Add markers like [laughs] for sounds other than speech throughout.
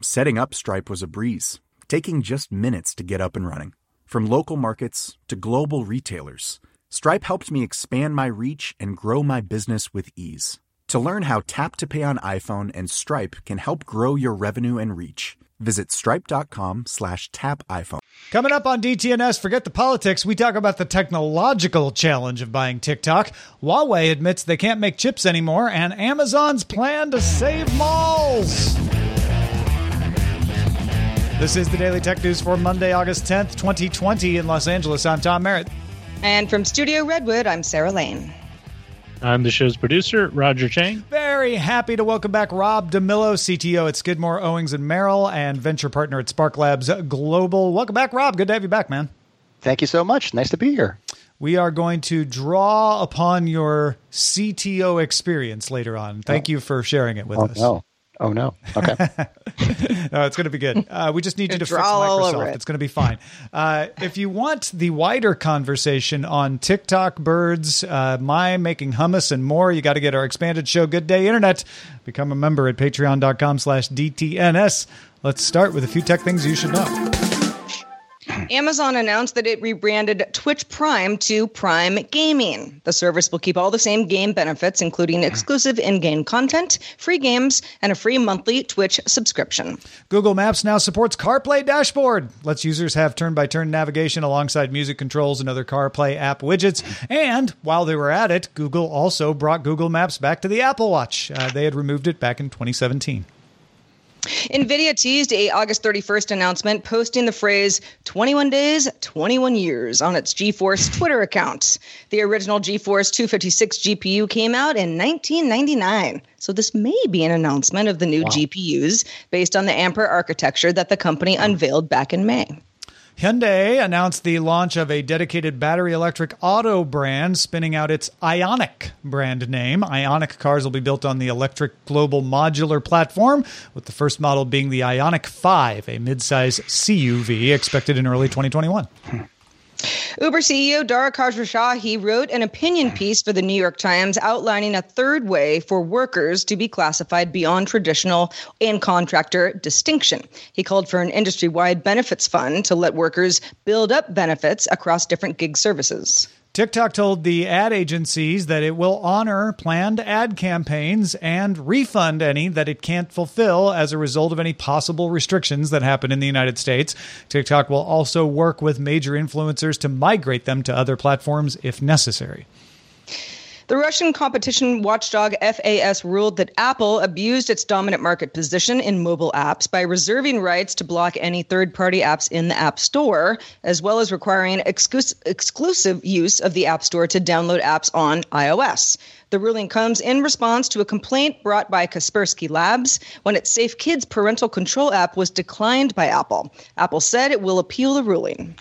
Setting up Stripe was a breeze, taking just minutes to get up and running. From local markets to global retailers, Stripe helped me expand my reach and grow my business with ease. To learn how Tap to Pay on iPhone and Stripe can help grow your revenue and reach, visit stripe.com slash tap iPhone. Coming up on DTNS, forget the politics. We talk about the technological challenge of buying TikTok. Huawei admits they can't make chips anymore, and Amazon's plan to save malls. This is the Daily Tech News for Monday, August 10th, 2020 in Los Angeles. I'm Tom Merritt. And from Studio Redwood, I'm Sarah Lane. I'm the show's producer, Roger Chang. Very happy to welcome back Rob DeMillo, CTO at Skidmore, Owings and Merrill, and venture partner at Spark Labs Global. Welcome back, Rob. Good to have you back, man. Thank you so much. Nice to be here. We are going to draw upon your CTO experience later on. Thank oh. you for sharing it with oh, us. No. Oh no. Okay. [laughs] no, it's going to be good. Uh, we just need you to fix Microsoft. It. It's going to be fine. Uh, if you want the wider conversation on TikTok, birds, uh, my making hummus, and more, you got to get our expanded show. Good Day Internet. Become a member at Patreon.com/slash DTNS. Let's start with a few tech things you should know. [clears throat] Amazon announced that it rebranded Twitch Prime to Prime Gaming. The service will keep all the same game benefits, including [clears throat] exclusive in game content, free games, and a free monthly Twitch subscription. Google Maps now supports CarPlay dashboard, lets users have turn by turn navigation alongside music controls and other CarPlay app widgets. And while they were at it, Google also brought Google Maps back to the Apple Watch. Uh, they had removed it back in 2017. NVIDIA teased a August 31st announcement posting the phrase 21 days, 21 years on its GeForce Twitter account. The original GeForce 256 GPU came out in 1999. So this may be an announcement of the new wow. GPUs based on the Ampere architecture that the company unveiled back in May. Hyundai announced the launch of a dedicated battery electric auto brand, spinning out its Ioniq brand name. Ioniq cars will be built on the electric global modular platform, with the first model being the Ioniq 5, a midsize CUV expected in early 2021. [laughs] Uber CEO Dara Khosrowshahi wrote an opinion piece for the New York Times outlining a third way for workers to be classified beyond traditional and contractor distinction. He called for an industry wide benefits fund to let workers build up benefits across different gig services. TikTok told the ad agencies that it will honor planned ad campaigns and refund any that it can't fulfill as a result of any possible restrictions that happen in the United States. TikTok will also work with major influencers to migrate them to other platforms if necessary. The Russian competition watchdog FAS ruled that Apple abused its dominant market position in mobile apps by reserving rights to block any third party apps in the App Store, as well as requiring exclus- exclusive use of the App Store to download apps on iOS. The ruling comes in response to a complaint brought by Kaspersky Labs when its Safe Kids parental control app was declined by Apple. Apple said it will appeal the ruling.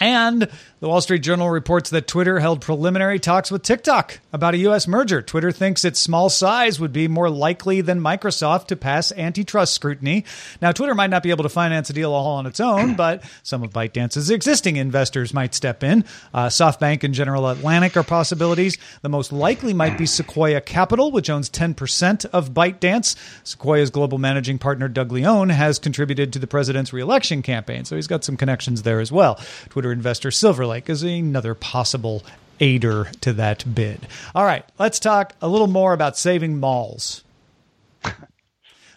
And the Wall Street Journal reports that Twitter held preliminary talks with TikTok about a U.S. merger. Twitter thinks its small size would be more likely than Microsoft to pass antitrust scrutiny. Now, Twitter might not be able to finance a deal all on its own, [clears throat] but some of ByteDance's existing investors might step in. Uh, SoftBank and General Atlantic are possibilities. The most likely might be Sequoia Capital, which owns 10% of ByteDance. Sequoia's global managing partner, Doug Leone, has contributed to the president's reelection campaign, so he's got some connections there as well. Twitter investor Silver Lake is another possible aider to that bid. All right, let's talk a little more about saving malls.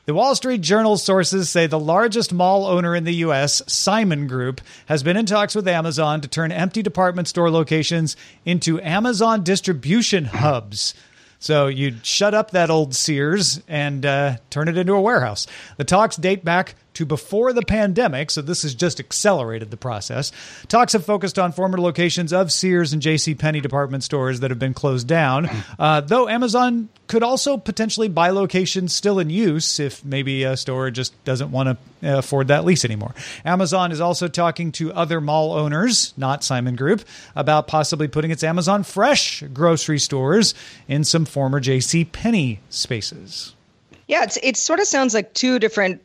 The Wall Street Journal sources say the largest mall owner in the U.S., Simon Group, has been in talks with Amazon to turn empty department store locations into Amazon distribution hubs. So you'd shut up that old Sears and uh, turn it into a warehouse. The talks date back to before the pandemic, so this has just accelerated the process. Talks have focused on former locations of Sears and J.C. Penney department stores that have been closed down, [clears throat] uh, though Amazon could also potentially buy locations still in use if maybe a store just doesn't want to afford that lease anymore. Amazon is also talking to other mall owners, not Simon Group, about possibly putting its Amazon Fresh grocery stores in some former J.C. Penney spaces. Yeah, it's, it sort of sounds like two different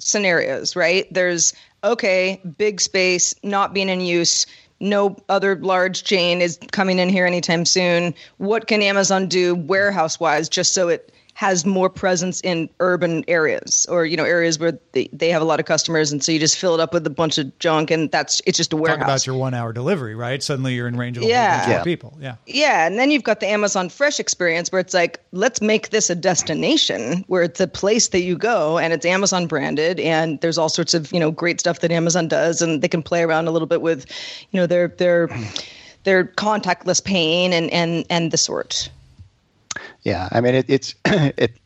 scenarios, right? There's okay, big space not being in use. No other large chain is coming in here anytime soon. What can Amazon do warehouse wise just so it has more presence in urban areas or you know areas where they, they have a lot of customers and so you just fill it up with a bunch of junk and that's it's just a warehouse. Talk about your one hour delivery, right? Suddenly you're in range of a Yeah. whole bunch Yeah. more people. Yeah. Yeah, and then you've got the Amazon Fresh experience where it's like, let's make this a destination where it's a place that you go and it's Amazon branded and there's all sorts of, you know, great stuff that Amazon does and they can play around a little bit with, you know, their their their contactless pain and and and the sort. Yeah, I mean it, it's [clears throat] it.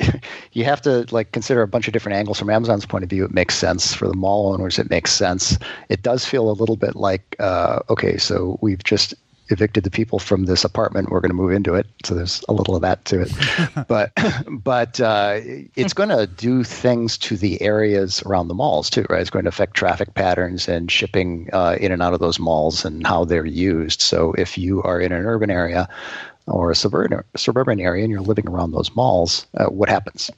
You have to like consider a bunch of different angles from Amazon's point of view. It makes sense for the mall owners. It makes sense. It does feel a little bit like uh, okay, so we've just evicted the people from this apartment. We're going to move into it. So there's a little of that to it, [laughs] but [laughs] but uh, it's going to do things to the areas around the malls too, right? It's going to affect traffic patterns and shipping uh, in and out of those malls and how they're used. So if you are in an urban area or a suburban suburban area and you're living around those malls, uh, what happens?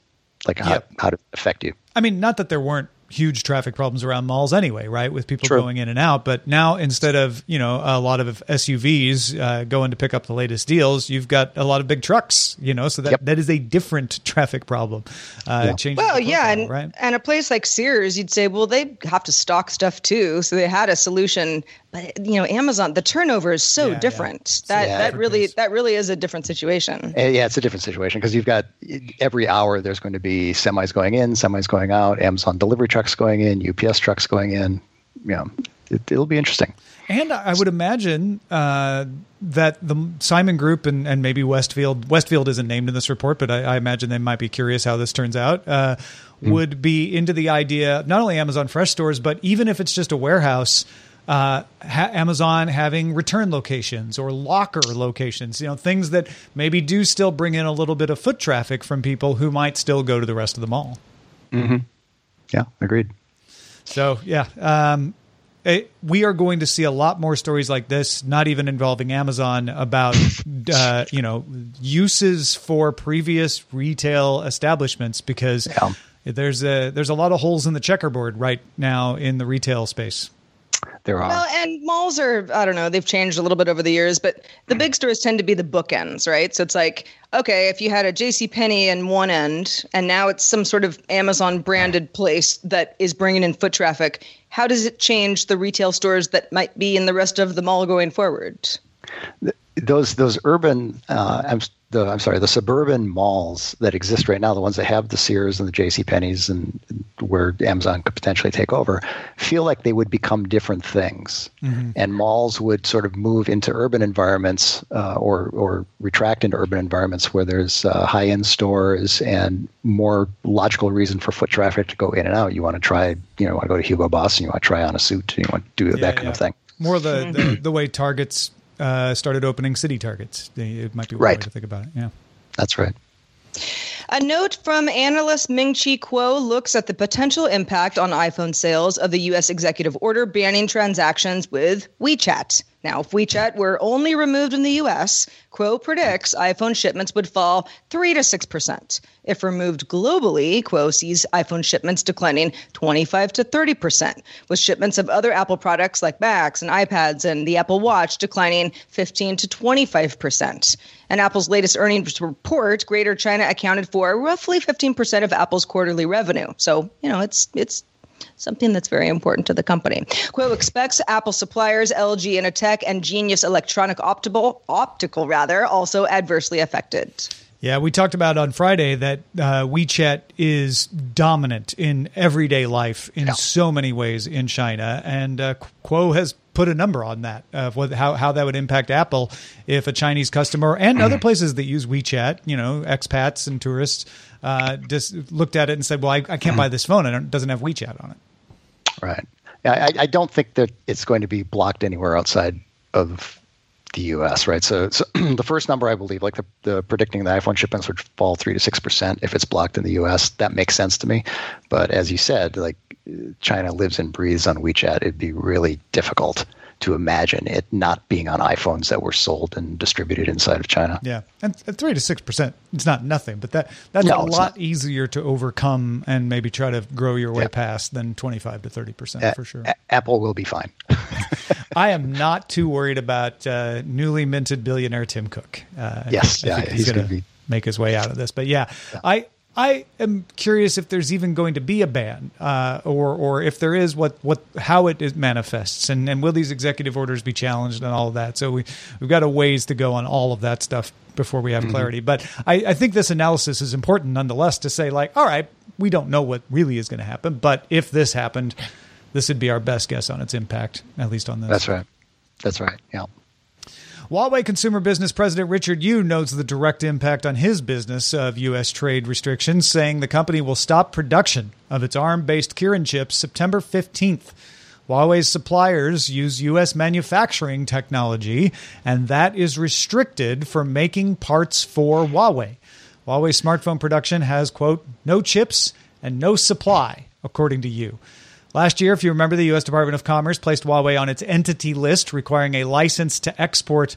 Like how, Yep. how does it affect you? I mean, not that there weren't huge traffic problems around malls anyway, right? With people True. going in and out. But now instead of, you know, a lot of SUVs uh, going to pick up the latest deals, you've got a lot of big trucks, you know, so that, Yep. that is a different traffic problem. Uh, Yeah. Well, the yeah, and right? and a place like Sears, you'd say, well, they have to stock stuff too, so they had a solution. But you know, Amazon, the turnover is so Yeah, yeah. different. That Yeah. that really Different that really is a different situation. Uh, yeah, it's a different situation because you've got every hour there's going to be semis going in, semis going out, Amazon delivery trucks going in, UPS trucks going in. You know, it, it'll be interesting. And I would imagine uh, that the Simon Group and, and maybe Westfield, Westfield isn't named in this report, but I, I imagine they might be curious how this turns out, uh, would be into the idea, not only Amazon Fresh stores, but even if it's just a warehouse, uh, ha- Amazon having return locations or locker locations, you know, things that maybe do still bring in a little bit of foot traffic from people who might still go to the rest of the mall. Yeah, agreed. So yeah, um, it, we are going to see a lot more stories like this, not even involving Amazon, about [laughs] uh, you know uses for previous retail establishments because Yeah. there's a there's a lot of holes in the checkerboard right now in the retail space. There are. Well, and malls are, I don't know, they've changed a little bit over the years, but the big stores tend to be the bookends, right? So it's like, okay, if you had a J.C. Penney in one end and now it's some sort of Amazon branded place that is bringing in foot traffic, how does it change the retail stores that might be in the rest of the mall going forward? those those urban uh, the I'm sorry the suburban malls that exist right now, the ones that have the Sears and the J.C. Penney's and where Amazon could potentially take over, feel like they would become different things, and malls would sort of move into urban environments uh, or or retract into urban environments where there's uh, high end stores and more logical reason for foot traffic to go in and out. You want to try, you know, want to go to Hugo Boss and you want to try on a suit, and you want to do Yeah, that kind yeah. of thing. More the the, [clears throat] the way Targets uh, started opening city Targets. It might be one Right. way to think about it. Yeah. That's right. A note from analyst Ming Chi Kuo looks at the potential impact on iPhone sales of the U.S. executive order banning transactions with WeChat. Now, if WeChat were only removed in the U.S., Kuo predicts iPhone shipments would fall 3 to 6%. If removed globally, Kuo sees iPhone shipments declining 25 to 30%, with shipments of other Apple products like Macs and iPads and the Apple Watch declining 15 to 25%. And Apple's latest earnings report, Greater China accounted for roughly 15% of Apple's quarterly revenue. So, you know, it's it's something that's very important to the company. Kuo expects Apple suppliers LG Innotek and Genius Electronic Optical, optical rather, also adversely affected. Yeah, we talked about on Friday that uh, WeChat is dominant in everyday life in Yeah. so many ways in China, and uh, Kuo has put a number on that of what, how how that would impact Apple if a Chinese customer and other [clears throat] places that use WeChat, you know, expats and tourists, uh, just looked at it and said, "Well, I, I can't buy this phone; it doesn't have WeChat on it." Right. I, I don't think that it's going to be blocked anywhere outside of the U.S. Right. So, so [clears throat] the first number I believe, like the, the predicting the iPhone shipments would fall three to six percent if it's blocked in the U.S. That makes sense to me. But as you said, like China lives and breathes on WeChat. It'd be really difficult to imagine it not being on iPhones that were sold and distributed inside of China. Yeah, and three to six percent, it's not nothing, but that that's No, a lot not. easier to overcome and maybe try to grow your way Yeah. past than twenty five to thirty percent A- for sure. A- Apple will be fine. [laughs] I am not too worried about uh, newly minted billionaire Tim Cook. Uh, Yes, I yeah, think he's going gonna make his way out of this. But yeah, I I am curious if there's even going to be a ban, uh, or or if there is, what what how it is manifests, and and will these executive orders be challenged and all of that. So we we've got a ways to go on all of that stuff before we have Mm-hmm. clarity. But I, I think this analysis is important nonetheless to say like, all right, we don't know what really is going to happen, but if this happened. This would be our best guess on its impact, at least on this. That's right. That's right. Yeah. Huawei Consumer Business President Richard Yu notes the direct impact on his business of U.S. trade restrictions, saying the company will stop production of its ARM based Kirin chips September 15th. Huawei's suppliers use U.S. manufacturing technology, and that is restricted for making parts for Huawei. Huawei smartphone production has, quote, no chips and no supply, according to Yu. Last year, if you remember, the U.S. Department of Commerce placed Huawei on its entity list, requiring a license to export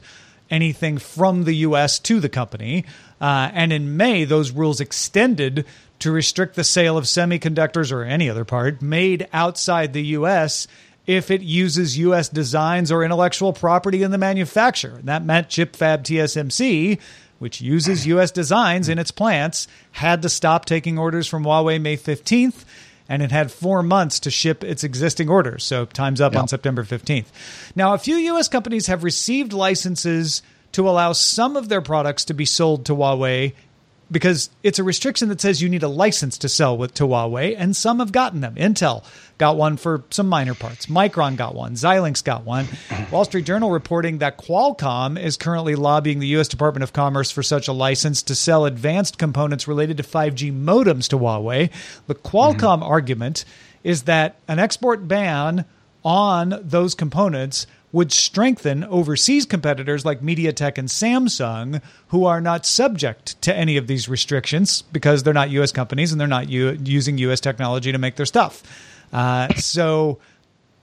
anything from the U.S. to the company. Uh, and in May, those rules extended to restrict the sale of semiconductors or any other part made outside the U.S. if it uses U.S. designs or intellectual property in the manufacture. And that meant Chip Fab TSMC, which uses U.S. designs in its plants, had to stop taking orders from Huawei May 15th and it had four months to ship its existing orders. So time's up on September 15th. Now, a few U.S. companies have received licenses to allow some of their products to be sold to Huawei because it's a restriction that says you need a license to sell with to Huawei, and some have gotten them. Intel got one for some minor parts. Micron got one. Xilinx got one. [clears throat] Wall Street Journal reporting that Qualcomm is currently lobbying the U.S. Department of Commerce for such a license to sell advanced components related to 5G modems to Huawei. The Qualcomm mm-hmm. argument is that an export ban on those components would strengthen overseas competitors like MediaTek and Samsung, who are not subject to any of these restrictions because they're not U.S. companies and they're not u- using U.S. technology to make their stuff. Uh, so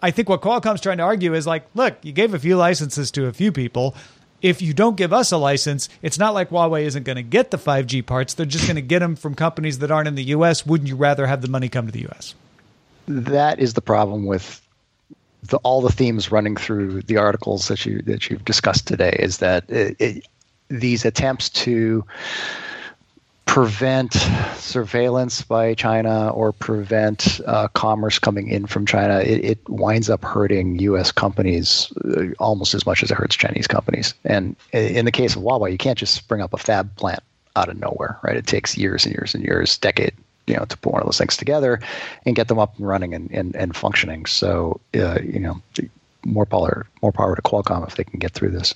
I think what Qualcomm's trying to argue is like, look, you gave a few licenses to a few people. If you don't give us a license, it's not like Huawei isn't going to get the 5G parts. They're just going to get them from companies that aren't in the U.S. Wouldn't you rather have the money come to the U.S.? that is the problem with the, all the themes running through the articles that you that you've discussed today is that it, it, these attempts to prevent surveillance by China or prevent uh, commerce coming in from China, it, it winds up hurting U.S. companies uh, almost as much as it hurts Chinese companies. And in the case of Huawei, you can't just spring up a fab plant out of nowhere, right? It takes years and years and years, decade, you know, to put one of those things together and get them up and running and, and, and functioning. So, uh, you know, more power, more power to Qualcomm if they can get through this.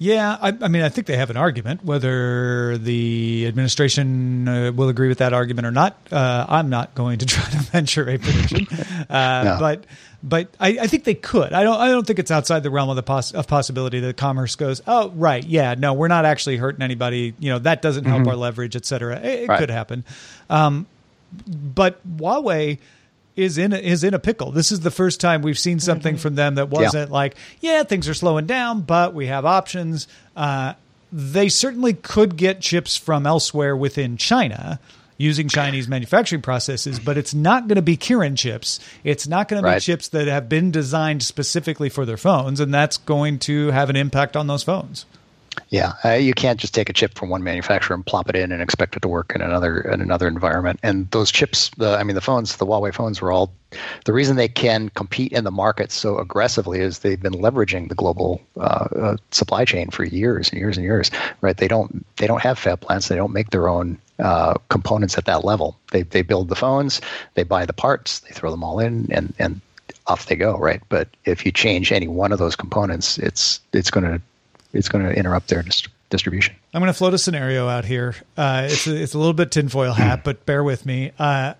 Yeah, I, I mean, I think they have an argument. Whether the administration uh, will agree with that argument or not, uh, I'm not going to [laughs] try to venture a prediction. [laughs] Uh, No. But but I, I think they could. I don't. I don't think it's outside the realm of the poss- of possibility that commerce goes. Oh, right, yeah, no, we're not actually hurting anybody. You know, that doesn't help our leverage, et cetera. It, it Right. could happen. Um, but Huawei is in a, is in a pickle. This is the first time we've seen something from them that wasn't like, yeah, things are slowing down, but we have options. Uh, they certainly could get chips from elsewhere within China using Chinese [laughs] manufacturing processes, but it's not going to be Kirin chips. It's not going to be chips that have been designed specifically for their phones, and that's going to have an impact on those phones. Yeah, uh, you can't just take a chip from one manufacturer and plop it in and expect it to work in another in another environment. And those chips, the I mean, the phones, the Huawei phones, were all the reason they can compete in the market so aggressively is they've been leveraging the global uh, uh, supply chain for years and years and years. Right? They don't they don't have fab plants. They don't make their own uh, components at that level. They they build the phones, they buy the parts, they throw them all in, and and off they go. Right? But if you change any one of those components, it's it's going to it's going to interrupt their dist- distribution. I'm going to float a scenario out here. Uh, it's a, it's a little bit tinfoil hat, but bear with me. Uh,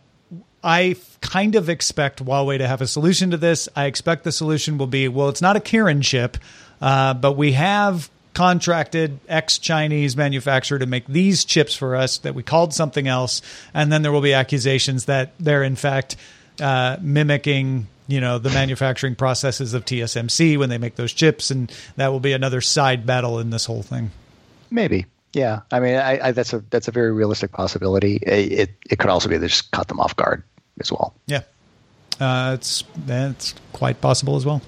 I kind of expect Huawei to have a solution to this. I expect the solution will be well, it's not a Kirin chip, uh, but we have contracted ex Chinese manufacturer to make these chips for us that we called something else. And then there will be accusations that they're, in fact, uh, mimicking you know the manufacturing processes of TSMC when they make those chips, and that will be another side battle in this whole thing. Maybe, yeah. I mean, I, I, that's a that's a very realistic possibility. It it could also be they just caught them off guard as well. Yeah, uh, it's it's quite possible as well.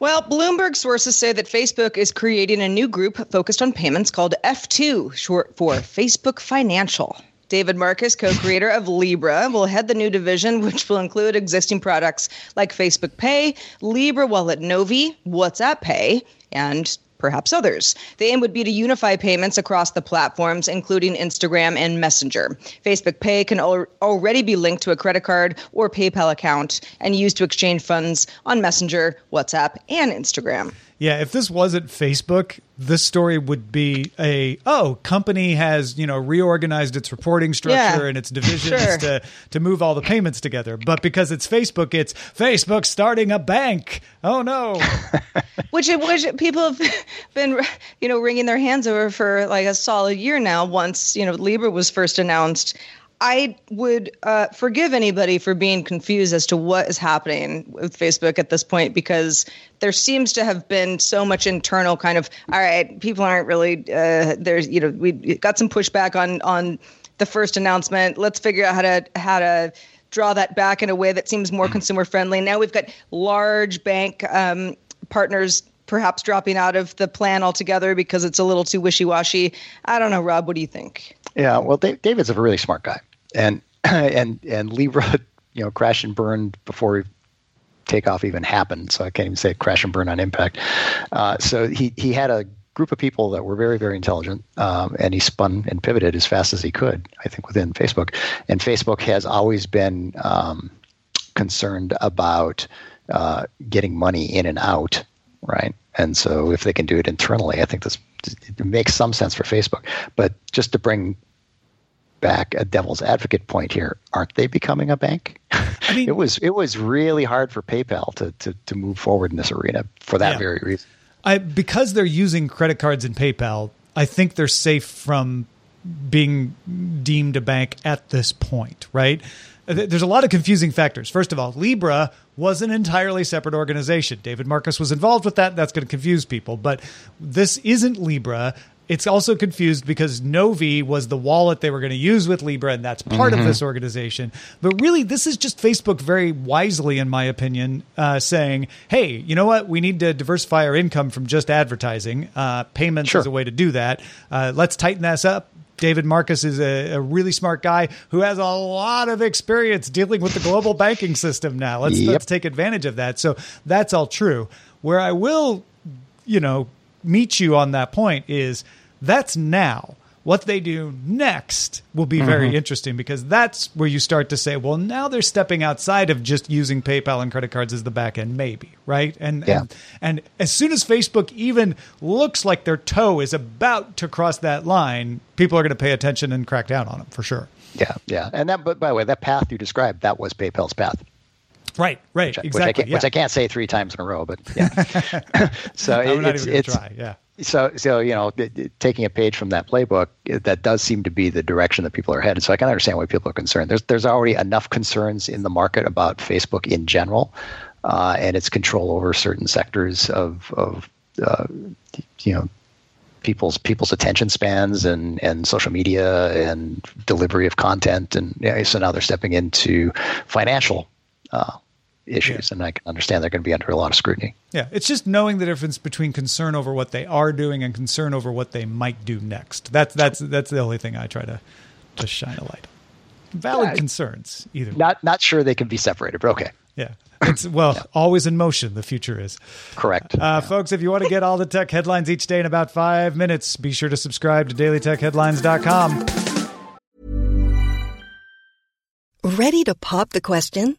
Well, Bloomberg sources say that Facebook is creating a new group focused on payments called F2, short for Facebook Financial. David Marcus, co creator of Libra, will head the new division, which will include existing products like Facebook Pay, Libra Wallet Novi, WhatsApp Pay, and perhaps others. The aim would be to unify payments across the platforms, including Instagram and Messenger. Facebook Pay can al- already be linked to a credit card or PayPal account and used to exchange funds on Messenger, WhatsApp, and Instagram. Yeah, if this wasn't Facebook, this story would be a oh, company has, you know, reorganized its reporting structure yeah, and its divisions sure. to to move all the payments together. But because it's Facebook, it's Facebook starting a bank. Oh no. [laughs] which which people have [laughs] been, you know, wringing their hands over for like a solid year now once, you know, Libra was first announced. I would uh, forgive anybody for being confused as to what is happening with Facebook at this point because there seems to have been so much internal kind of all right, people aren't really uh, there's you know we got some pushback on on the first announcement. Let's figure out how to how to draw that back in a way that seems more consumer friendly. Now we've got large bank um, partners perhaps dropping out of the plan altogether because it's a little too wishy washy. I don't know, Rob. What do you think? Yeah, well, David's a really smart guy [clears throat] and and and Libra, you know, crash and burned before takeoff even happened. So I can't even say crash and burn on impact. Uh, so he he had a group of people that were very very intelligent, um, and he spun and pivoted as fast as he could. I think within Facebook, and Facebook has always been um, concerned about uh, getting money in and out, right? And so if they can do it internally, I think this makes some sense for Facebook. But just to bring back a devil's advocate point here. Aren't they becoming a bank? I mean, [laughs] it was it was really hard for PayPal to to, to move forward in this arena for that yeah. very reason. I because they're using credit cards in PayPal, I think they're safe from being deemed a bank at this point, right? There's a lot of confusing factors. First of all, Libra was an entirely separate organization. David Marcus was involved with that. That's going to confuse people. But this isn't Libra. It's also confused because Novi was the wallet they were going to use with Libra, and that's part mm-hmm. of this organization. But really, this is just Facebook very wisely, in my opinion, uh, saying, hey, you know what? We need to diversify our income from just advertising. Uh, payments sure. is a way to do that. Uh, let's tighten this up. David Marcus is a, a, really smart guy who has a lot of experience dealing with the global banking system now. Let's, yep. let's take advantage of that. So that's all true. Where I will, you know, meet you on that point is that's now. What they do next will be very mm-hmm. interesting because that's where you start to say, well, now they're stepping outside of just using PayPal and credit cards as the back end, maybe, right? And yeah. and, and as soon as Facebook even looks like their toe is about to cross that line, people are going to pay attention and crack down on them for sure. Yeah, yeah, and that. But by the way, that path you described that was PayPal's path. Right, right, which I, exactly. Which I, yeah. which I, can't say three times in a row, but yeah. [laughs] so [laughs] it, it's, it's try. Yeah so so you know taking a page from that playbook that does seem to be the direction that people are headed so i can understand why people are concerned there's there's already enough concerns in the market about facebook in general uh, and its control over certain sectors of of uh, you know people's people's attention spans and and social media and delivery of content and yeah, so now they're stepping into financial uh, issues, Yeah. and I can understand they're going to be under a lot of scrutiny. Yeah, it's just knowing the difference between concern over what they are doing and concern over what they might do next. That's that's that's the only thing I try to to shine a light on. Valid Yeah. concerns, either. way. Not not sure they can be separated, but okay, Yeah, it's well always in motion. The future is. correct. Uh, Folks, if you want to get all the tech headlines each day in about five minutes, be sure to subscribe to dailytechheadlines.com. Ready to pop the question?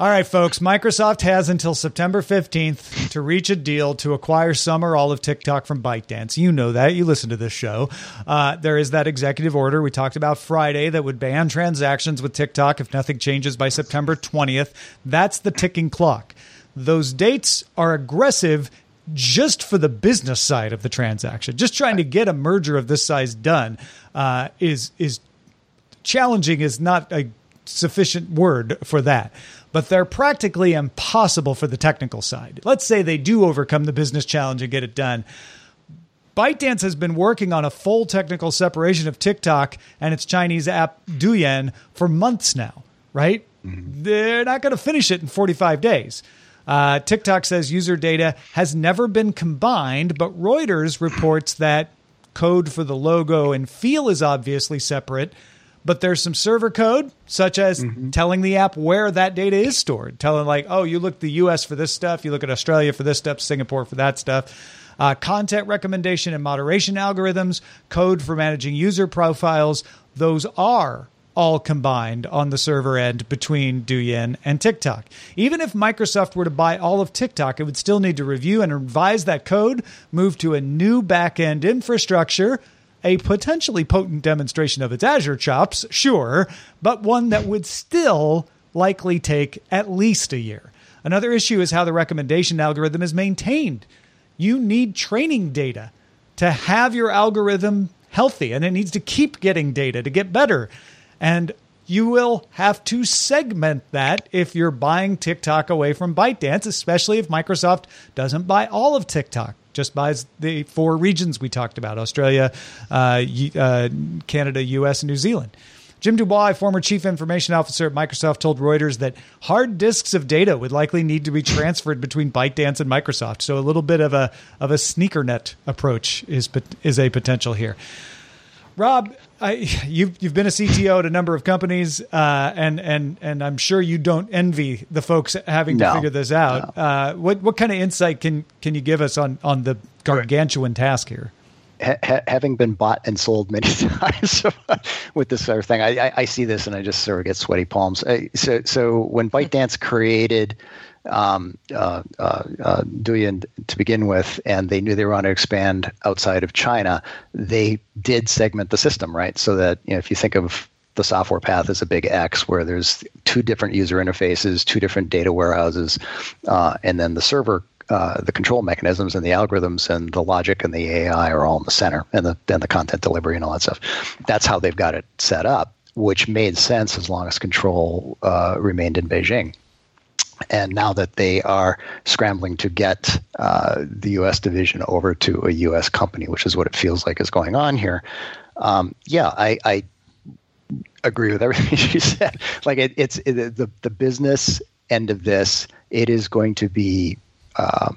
All right, folks. Microsoft has until September 15th to reach a deal to acquire some or all of TikTok from ByteDance. You know that. You listen to this show. Uh, there is that executive order we talked about Friday that would ban transactions with TikTok if nothing changes by September 20th. That's the ticking clock. Those dates are aggressive just for the business side of the transaction. Just trying to get a merger of this size done uh, is is challenging is not a sufficient word for that. But they're practically impossible for the technical side. Let's say they do overcome the business challenge and get it done. ByteDance has been working on a full technical separation of TikTok and its Chinese app Douyin for months now, right? They're not going to finish it in 45 days. Uh, TikTok says user data has never been combined, but Reuters reports that code for the logo and feel is obviously separate, but there's some server code, such as telling the app where that data is stored, telling like, oh, you look the U.S. for this stuff, you look at Australia for this stuff, Singapore for that stuff. Uh, content recommendation and moderation algorithms, code for managing user profiles. Those are all combined on the server end between Douyin and TikTok. Even if Microsoft were to buy all of TikTok, it would still need to review and revise that code, move to a new back-end infrastructure, a potentially potent demonstration of its Azure chops, sure, but one that would still likely take at least a year. Another issue is how the recommendation algorithm is maintained. You need training data to have your algorithm healthy, and it needs to keep getting data to get better. And you will have to segment that if you're buying TikTok away from ByteDance, especially if Microsoft doesn't buy all of TikTok, just buys the four regions we talked about Australia, uh, uh, Canada, US, and New Zealand. Jim DuBois, former chief information officer at Microsoft, told Reuters that hard disks of data would likely need to be transferred between ByteDance and Microsoft. So a little bit of a of a sneaker net approach is is a potential here. Rob, I, you've you've been a CTO at a number of companies, uh, and and and I'm sure you don't envy the folks having to No, figure this out. Uh, what what kind of insight can can you give us on on the gargantuan task here? ha- having been bought and sold many [laughs] times with this sort of thing, I, I, I see this and I just sort of get sweaty palms. Uh, so, so when ByteDance created um, uh, uh, uh, Douyin to begin with, and they knew they were going to expand outside of China, they did segment the system, right? So that you know, if you think of the software path as a big X, where there's two different user interfaces, two different data warehouses, uh, and then the server uh, the control mechanisms and the algorithms and the logic and the AI are all in the center, and the and the content delivery and all that stuff. That's how they've got it set up, which made sense as long as control uh, remained in Beijing. And now that they are scrambling to get uh, the U.S. division over to a U.S. company, which is what it feels like is going on here, um, yeah, I, I agree with everything [laughs] you said. Like it, it's it, the the business end of this. It is going to be uh,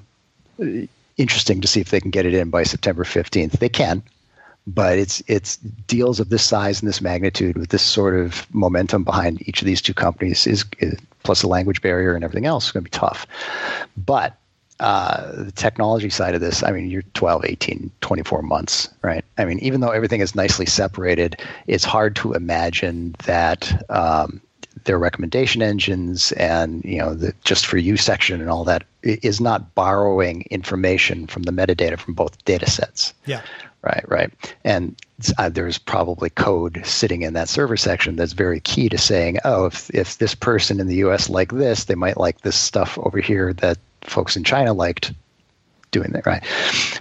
interesting to see if they can get it in by September 15th. They can, but it's it's deals of this size and this magnitude with this sort of momentum behind each of these two companies is, is plus the language barrier and everything else is going to be tough. But uh, the technology side of this, I mean, you're 12, 18, 24 months, right? I mean, even though everything is nicely separated, it's hard to imagine that um, their recommendation engines and you know the just for you section and all that is not borrowing information from the metadata from both data sets. Yeah. Right, right. And uh, there's probably code sitting in that server section that's very key to saying, oh, if, if this person in the US like this, they might like this stuff over here that folks in China liked doing that, right?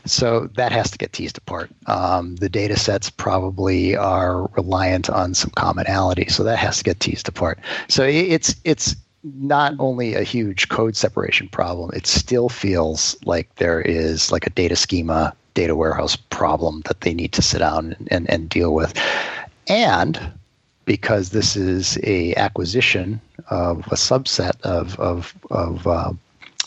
So that has to get teased apart. Um, the data sets probably are reliant on some commonality, so that has to get teased apart. So it's it's not only a huge code separation problem, it still feels like there is like a data schema, data warehouse problem that they need to sit down and, and, deal with. And because this is a acquisition of a subset of, of, of uh,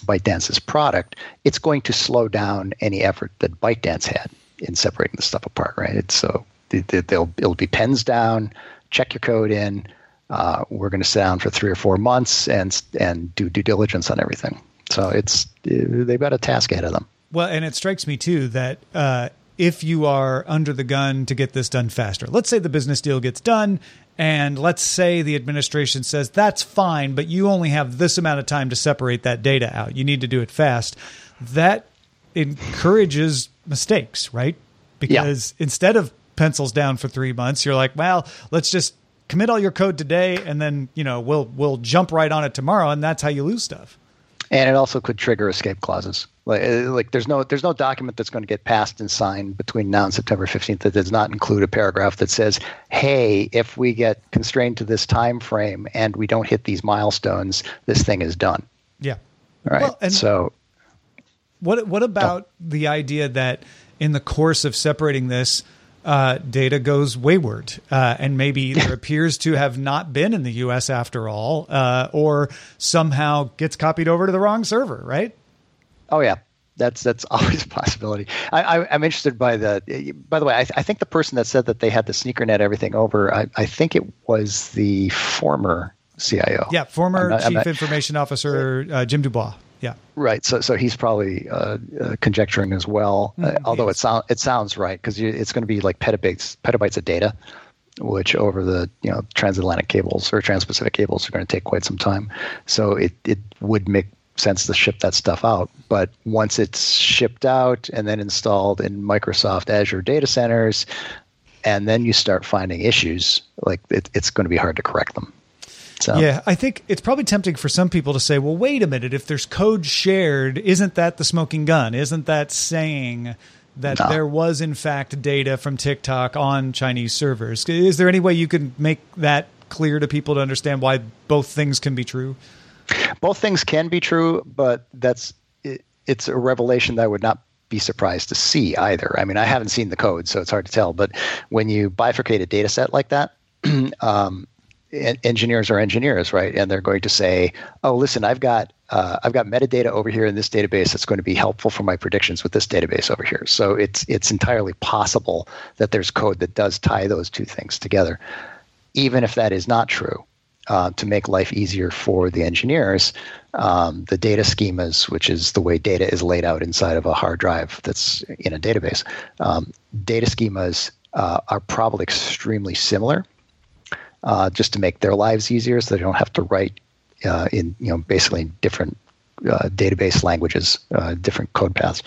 ByteDance's product, it's going to slow down any effort that ByteDance had in separating the stuff apart, right? It's so they'll it'll be pens down, check your code in. Uh, we're going to sit down for three or four months and and do due diligence on everything. So it's they've got a task ahead of them. Well, and it strikes me too that uh, if you are under the gun to get this done faster, let's say the business deal gets done and let's say the administration says that's fine, but you only have this amount of time to separate that data out. You need to do it fast. That encourages mistakes, right? Because yeah. instead of pencils down for three months, you're like, well, let's just commit all your code today, and then you know we'll we'll jump right on it tomorrow, and that's how you lose stuff. And it also could trigger escape clauses. Like, uh, like there's no there's no document that's going to get passed and signed between now and September 15th that does not include a paragraph that says, "Hey, if we get constrained to this time frame and we don't hit these milestones, this thing is done." Yeah. All right. Well, and so what what about oh. the idea that in the course of separating this uh, data goes wayward uh, and maybe either appears to have not been in the U.S. after all, uh, or somehow gets copied over to the wrong server, right? Oh yeah, that's that's [laughs] always a possibility. I, am interested by the. By the way, I, I, think the person that said that they had the sneaker net everything over. I, I think it was the former CIO. Yeah, former not, Chief not, Information Officer uh, Jim DuBois. Yeah. Right. So so he's probably uh, uh, conjecturing as well. Mm, although it sounds it sounds right because it's going to be like petabytes petabytes of data, which over the you know transatlantic cables or transpacific cables are going to take quite some time. So it it would make sense to ship that stuff out. But once it's shipped out and then installed in Microsoft Azure data centers, and then you start finding issues, like it, it's going to be hard to correct them. So. Yeah, I think it's probably tempting for some people to say, well, wait a minute, if there's code shared, isn't that the smoking gun? Isn't that saying that no. there was, in fact, data from TikTok on Chinese servers? Is there any way you could make that clear to people to understand why both things can be true? Both things can be true, but that's it, it's a revelation that I would not be surprised to see either. I mean, I haven't seen the code, so it's hard to tell. But when you bifurcate a data set like that, [clears throat] um, engineers are engineers, right? And they're going to say, "Oh, listen, I've got uh, I've got metadata over here in this database that's going to be helpful for my predictions with this database over here." So it's it's entirely possible that there's code that does tie those two things together. Even if that is not true, uh, to make life easier for the engineers, um, the data schemas, which is the way data is laid out inside of a hard drive that's in a database, um, data schemas uh, are probably extremely similar, uh, just to make their lives easier, so they don't have to write uh, in you know basically different uh, database languages, uh, different code paths.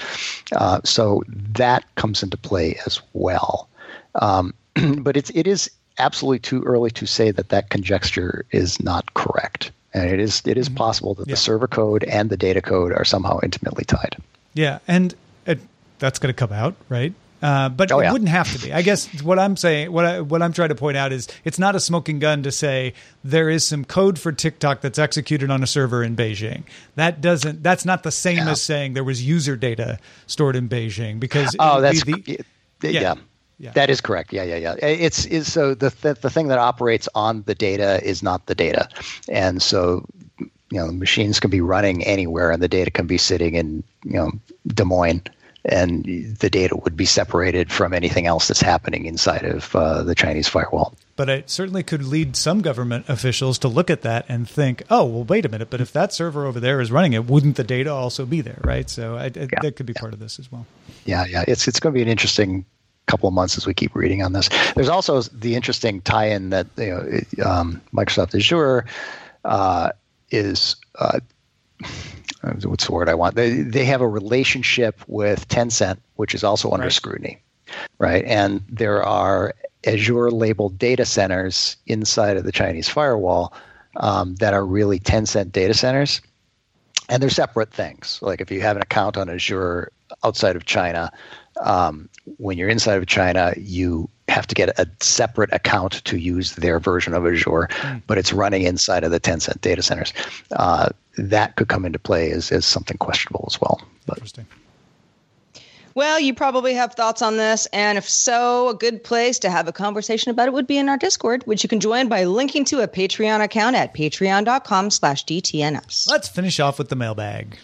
Uh, so that comes into play as well. Um, [clears throat] but it's it is absolutely too early to say that that conjecture is not correct. And it is it is mm-hmm. possible that yeah. the server code and the data code are somehow intimately tied. Yeah, and it, that's going to come out, right? Uh, but oh, it wouldn't have to be. I guess what I'm saying, what I, what I'm trying to point out is, it's not a smoking gun to say there is some code for TikTok that's executed on a server in Beijing. That doesn't. That's not the same yeah. as saying there was user data stored in Beijing because oh, that's the, yeah. yeah. Yeah. That is correct. Yeah, yeah, yeah. It's is so the, the the thing that operates on the data is not the data, and so you know machines can be running anywhere, and the data can be sitting in you know Des Moines, and the data would be separated from anything else that's happening inside of uh, the Chinese firewall. But it certainly could lead some government officials to look at that and think, "Oh, well, wait a minute. But if that server over there is running it, wouldn't the data also be there, right?" So I, I, yeah. that could be yeah. part of this as well. Yeah, yeah. It's it's going to be an interesting couple of months as we keep reading on this. There's also the interesting tie-in that you know um, Microsoft Azure uh, is. Uh, what's the word I want? They they have a relationship with Tencent, which is also under right. scrutiny, right? And there are Azure labeled data centers inside of the Chinese firewall um, that are really Tencent data centers, and they're separate things. Like if you have an account on Azure outside of China, um, when you're inside of China, you have to get a separate account to use their version of Azure, mm. but it's running inside of the Tencent data centers. Uh, that could come into play as, as something questionable as well. But. Interesting. Well, you probably have thoughts on this, and if so, a good place to have a conversation about it would be in our Discord, which you can join by linking to a Patreon account at patreon.com slash DTNS. Let's finish off with the mailbag.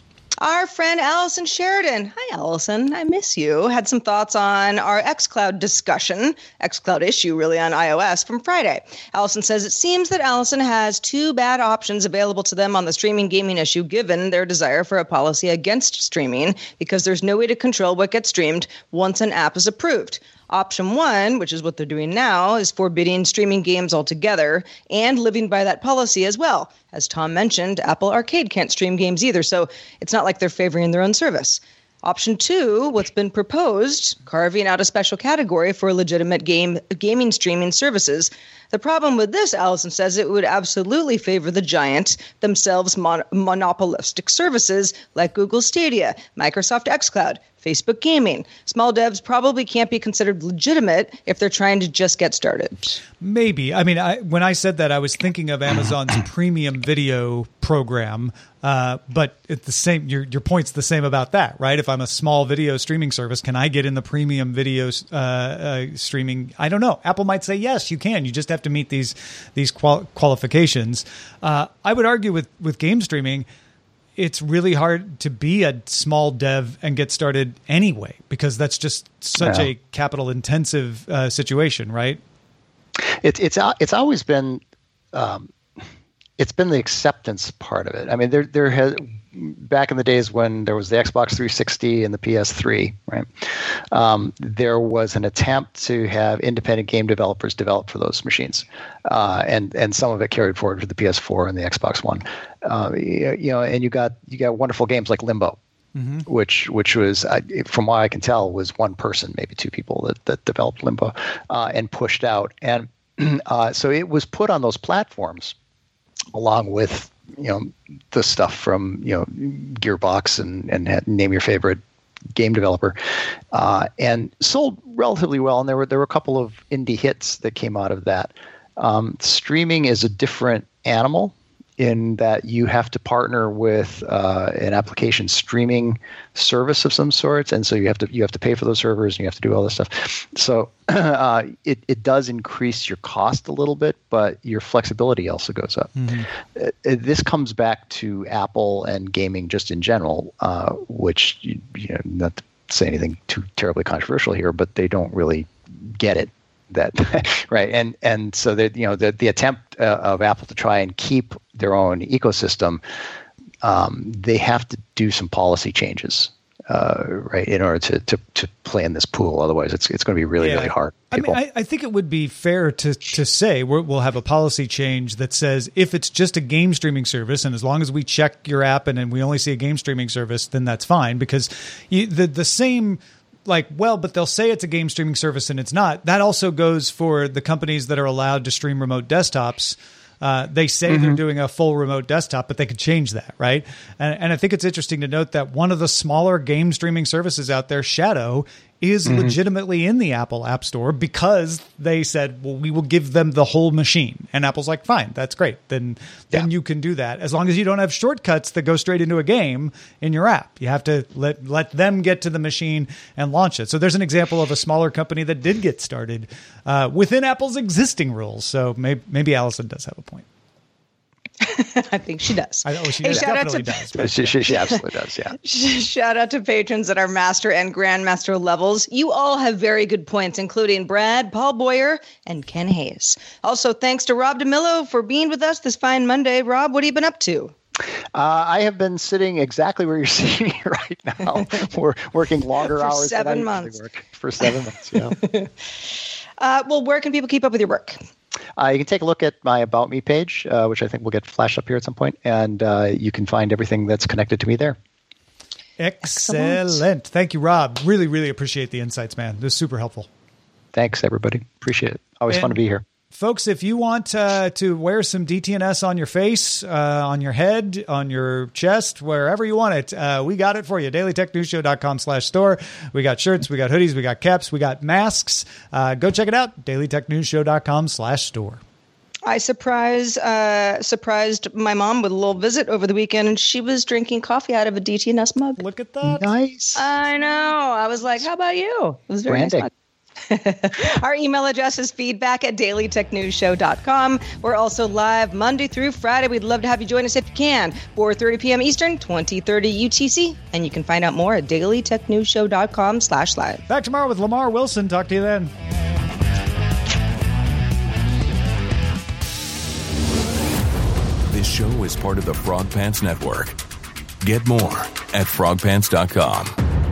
Our friend Allison Sheridan. Hi, Allison. I miss you. Had some thoughts on our xCloud discussion, xCloud issue really on iOS from Friday. Allison says it seems that Allison has two bad options available to them on the streaming gaming issue, given their desire for a policy against streaming, because there's no way to control what gets streamed once an app is approved. Option one, which is what they're doing now, is forbidding streaming games altogether and living by that policy as well. As Tom mentioned, Apple Arcade can't stream games either, so it's not like they're favoring their own service. Option two, what's been proposed, carving out a special category for legitimate game gaming streaming services. The problem with this, Allison says, it would absolutely favor the giant themselves mon- monopolistic services like Google Stadia, Microsoft xCloud, Facebook Gaming. Small devs probably can't be considered legitimate if they're trying to just get started. Maybe. I mean, I, when I said that, I was thinking of Amazon's [clears throat] premium video program. Uh, but it's the same. Your your point's the same about that, right? If I'm a small video streaming service, can I get in the premium video uh, uh, streaming? I don't know. Apple might say yes, you can. You just have to meet these these qual- qualifications. Uh, I would argue with with game streaming it's really hard to be a small dev and get started anyway because that's just such yeah. a capital intensive uh, situation, right? It's it's it's always been um, it's been the acceptance part of it. I mean, there there has back in the days when there was the Xbox 360 and the PS3, right? Um, there was an attempt to have independent game developers develop for those machines, uh, and and some of it carried forward to the PS4 and the Xbox One. Uh, you, you, know, and you got you got wonderful games like Limbo. Mm-hmm. Which, which was, from what I can tell, was one person, maybe two people that, that developed Limbo, uh, and pushed out, and [clears throat] uh, so it was put on those platforms, along with you know the stuff from you know Gearbox and and name your favorite game developer, uh, and sold relatively well. And there were there were a couple of indie hits that came out of that. Um, streaming is a different animal in that you have to partner with uh, an application streaming service of some sorts, and so you have to you have to pay for those servers and you have to do all this stuff. So [clears throat] uh, it it does increase your cost a little bit, but your flexibility also goes up. Mm-hmm. Uh, uh this comes back to Apple and gaming just in general, uh, which you, you know not to say anything too terribly controversial here, but they don't really get it that [laughs] right and and so that you know the the attempt uh, of Apple to try and keep their own ecosystem, um, they have to do some policy changes uh, right, in order to, to, to play in this pool. Otherwise, it's it's going to be really, Yeah. really hard. I mean, I, I think it would be fair to to say we're, we'll have a policy change that says if it's just a game streaming service, and as long as we check your app and, and we only see a game streaming service, then that's fine because you, the the same. Like, well, but they'll say it's a game streaming service and it's not. That also goes for the companies that are allowed to stream remote desktops. Uh, they say they're doing a full remote desktop, but they could change that, right? And, and I think it's interesting to note that one of the smaller game streaming services out there, Shadow, is legitimately in the Apple App Store because they said, "Well, we will give them the whole machine." And Apple's like, "Fine, that's great. Then then Yeah. you can do that as long as you don't have shortcuts that go straight into a game in your app. You have to let let them get to the machine and launch it." So there's an example of a smaller company that did get started uh, within Apple's existing rules. So maybe, maybe Allison does have a point. [laughs] I think she does. I know she Hey, does, shout out to- does. but- she, she, she absolutely does. Yeah. [laughs] Shout out to patrons at our master and grandmaster levels. You all have very good points, including Brad, Paul Boyer, and Ken Hayes. Also, thanks to Rob DeMillo for being with us this fine Monday. Rob, what have you been up to? Uh, I have been sitting exactly where you're [laughs] seeing me right now. We're working longer For hours seven than I months. work for seven months. Yeah. Uh, well, where can people keep up with your work? Uh, you can take a look at my About Me page, uh, which I think will get flashed up here at some point, and uh, you can find everything that's connected to me there. Excellent. Thank you, Rob. Really, really appreciate the insights, man. This is super helpful. Thanks, everybody. Appreciate it. Always fun to be here. Folks, if you want uh, to wear some DTNS on your face, uh, on your head, on your chest, wherever you want it, uh, we got it for you. DailyTechNewsShow.com slash store. We got shirts, we got hoodies, we got caps, we got masks. Uh, go check it out. DailyTechNewsShow.com slash store. I surprise, uh, surprised my mom with a little visit over the weekend, and she was drinking coffee out of a DTNS mug. Look at that. Nice. I know. I was like, how about you? It was very. Branding. mug. [laughs] Our email address is feedback at dailytechnewsshow.com. We're also live Monday through Friday. We'd love to have you join us if you can. 4.30 p.m. Eastern, 2030 UTC. And you can find out more at dailytechnewsshow.com slash live. Back tomorrow with Lamarr Wilson. Talk to you then. This show is part of the Frogpants Network. Get more at frogpants.com.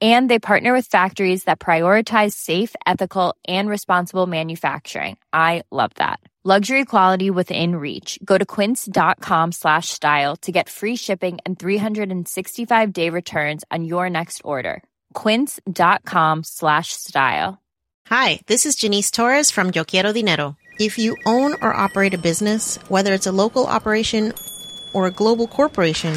And they partner with factories that prioritize safe, ethical, and responsible manufacturing. I love that. Luxury quality within reach. Go to quince.com slash style to get free shipping and 365 day returns on your next order. Quince.com slash style. Hi, this is Jannese Torres from Yo Quiero Dinero. If you own or operate a business, whether it's a local operation or a global corporation,